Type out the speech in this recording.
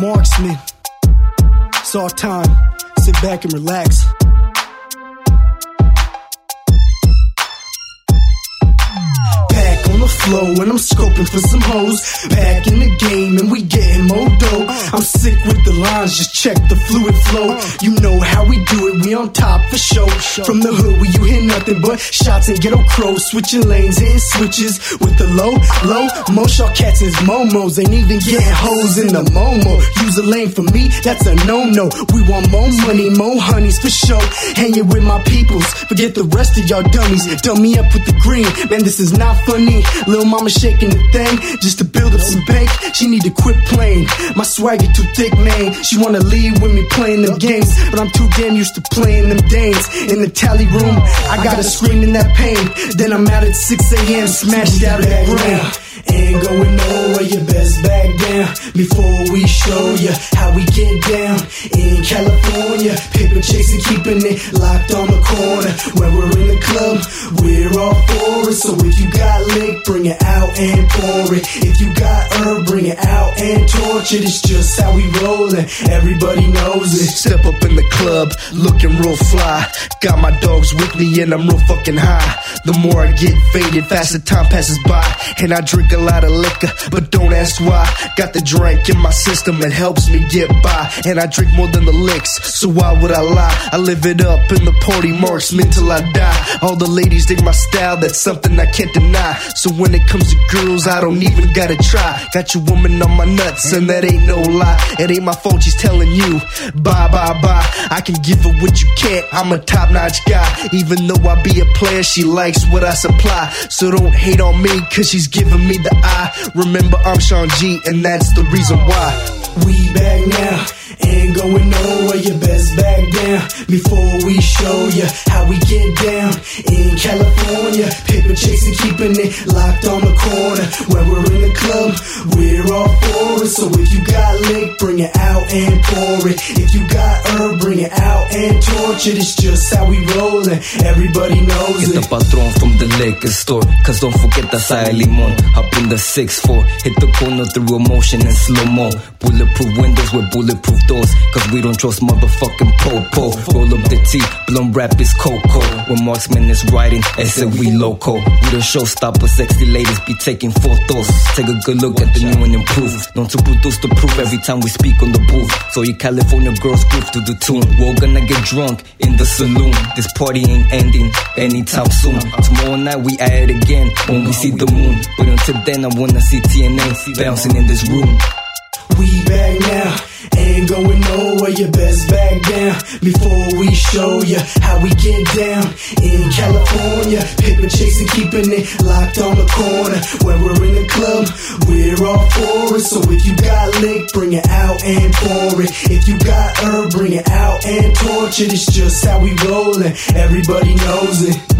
Marksman. It's all time. Sit back and relax. Flow and I'm scoping for some hoes. Back in the game and we getting more dough. I'm sick with the lines, just check the fluid flow. You know how we do it, we on top for show. From the hood where you hear nothing but shots and ghetto crows. Switching lanes, hitting switches with the low, low. Most y'all cats is momos, ain't even getting hoes in the momo. Use a lane for me, that's a no no. We want more money, more honeys for sure. Hanging with my peoples, forget the rest of y'all dummies. Dumb me up with the green, man, this is not funny. Lil' mama shaking the thing just to build up some bank. She need to quit playing. My swagger too thick, man. She wanna leave with me playing them games, but I'm too damn used to playing them dames. In the tally room, I gotta scream in that pain. Then I'm out at 6 a.m. smashed out of the brain. Ain't going nowhere, you best back down before we show you how we get down in California. Paper chasing, keeping it locked on the corner. When we're in the club, we're all So if you got lick, bring it out and pour it. If you got herb, bring it out and torch it. It's just how we rollin', everybody knows it. Step up in the club, looking real fly. Got my dogs with me and I'm real fucking high. The more I get faded, faster time passes by. And I drink a lot of liquor, but don't ask why. Got the drink in my system, it helps me get by. And I drink more than the licks, so why would I lie? I live it up in the party marksman till I die. All the ladies dig my style, that's something I can't deny. So when it comes to girls, I don't even gotta try. Got your woman on my nuts, and that ain't no lie. It ain't my fault she's telling you, bye, bye, bye. I can give her what you can't, I'm a top notch guy. Even though I be a player, she likes what I supply. So don't hate on me, cause she's giving me the eye. Remember, I'm Sean G, and that's the reason why. We back now, ain't going nowhere. You best back down before we show you how we get down in California. Paper chasing, keeping it locked on the corner. When we're in the club, we're all for it. So if you got lick, bring it out and pour it. If you got herb, bring it out and torch it. It's just how we rollin', everybody knows Get the it. patron from the liquor store. Cause don't forget the sal y limón. Up in the 6-4. Hit the corner through emotion and slow mo. Bulletproof windows with bulletproof doors. Cause we don't trust motherfucking po-po. Roll up the tea, blunt rap is cocoa. When marksman is riding, I said we loco. We the showstopper, sexy ladies be taking photos. Take a good look at the new and improved. Don't to produce the proof every time we speak on the booth. So you California girls groove to the tune. We're gonna get drunk in the saloon. This party ain't ending anytime soon. Tomorrow night we at it again when we see the moon. But until then, I wanna see TNA bouncing in this room. We back now, ain't going nowhere. You best back down before we show you how we get down in California. Paper chasing, keeping it locked on the corner. When we're in the club, we're all for it. So if you got lick, bring it out and pour it. If you got herb, bring it out and torch it. It's just how we rollin', everybody knows it.